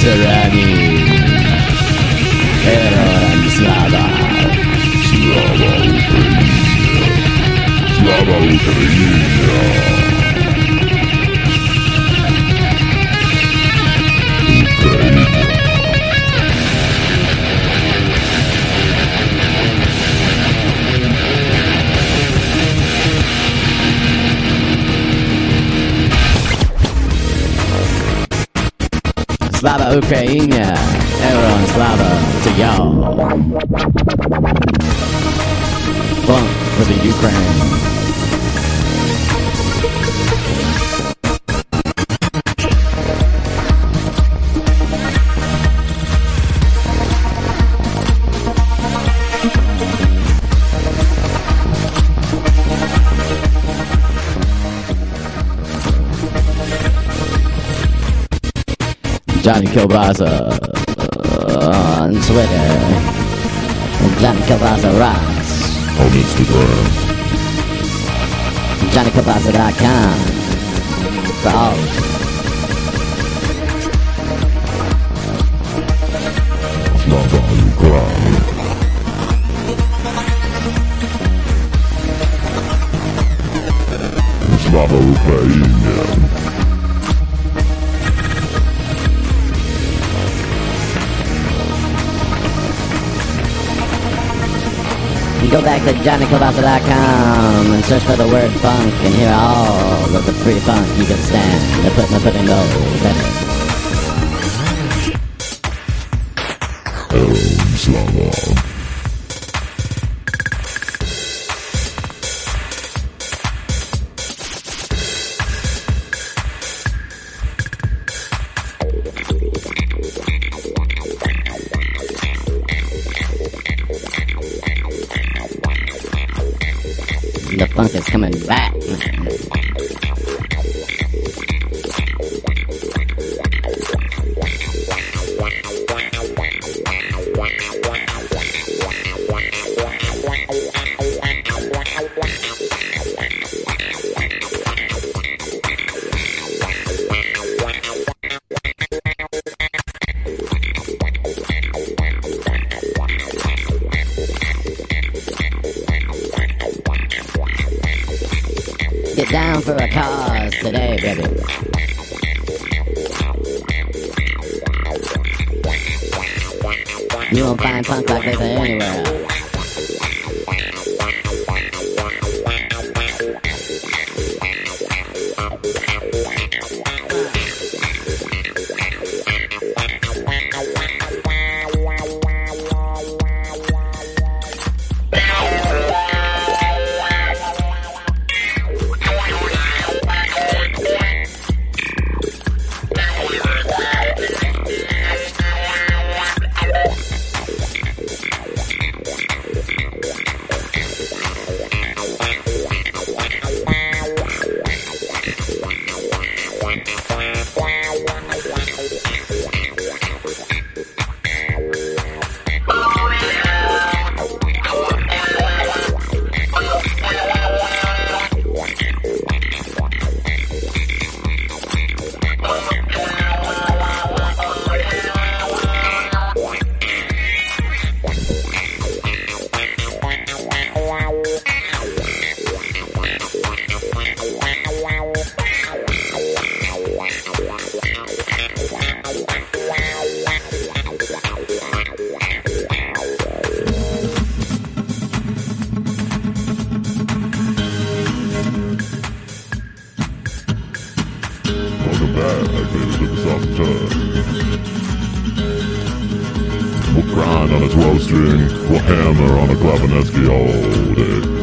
Terrani. Erano Slava. Slava Ukraina! Slava Ukraina! Slava Ukraina. Everyone Slava to y'all. Funk for the Ukraine. Johnny Kielbasa uh, on Twitter. Johnny Kielbasa rocks. On Instagram. JohnnyKielbasa.com for all. Slava Ukraina! Slava Ukraina! You go back to JohnnyKielbasa.com and search for the word funk and hear all of the free funk you can stand. They're putting, they're gold. Slava! Funk is coming back. Get down for a cause today, baby. You won't find punk like this anywhere We'll grind on a 12 string, we'll hammer on a Klavineski all day.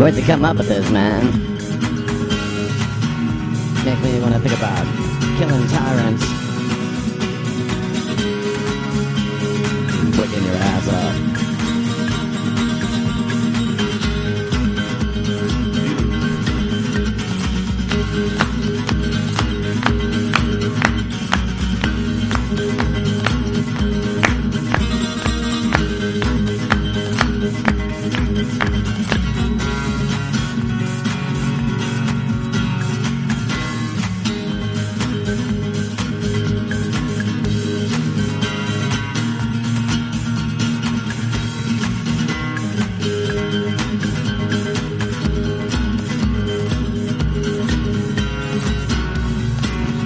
Where'd they come up with this, man? Make me want to think about killing tyrants. Wicking your ass up.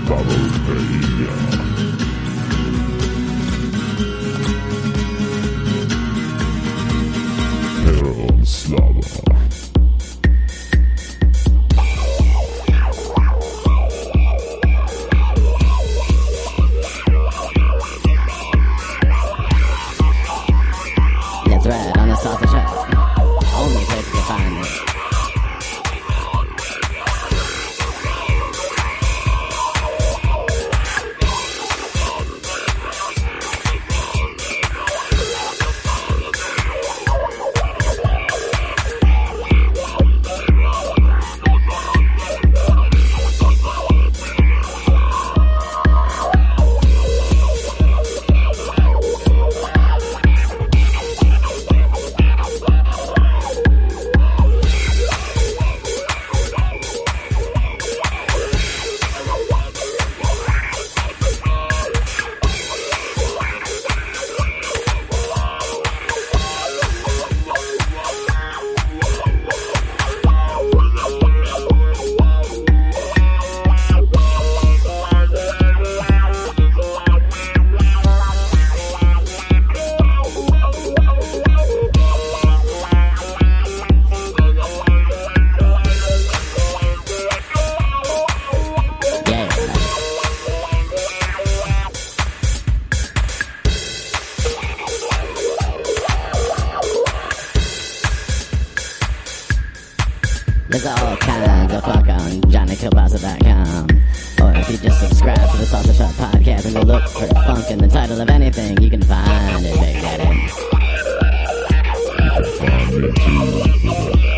Baropedia. Heron There's all kinds of funk on JohnnyKielbasa.com. Or if you just subscribe to the Sausage Hut Podcast and go look for funk in the title of anything, you can find it, Big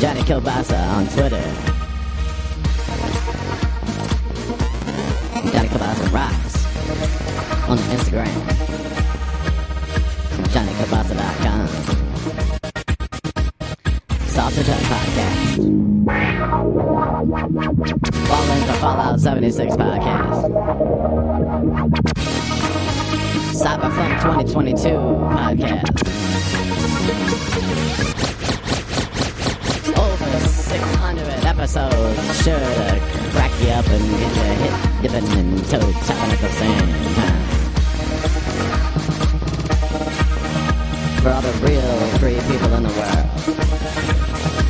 Johnny Kielbasa on Twitter. Johnny Kielbasa rocks on Instagram. JohnnyKielbasa.com. Sausage Hut Podcast. Fall in Fallout 76 Podcast. Cyberpunk 2022 Podcast. Over 600 episodes, sure to crack you up and get your hip dipping and toe tapping at the same time. For all the real free people in the world.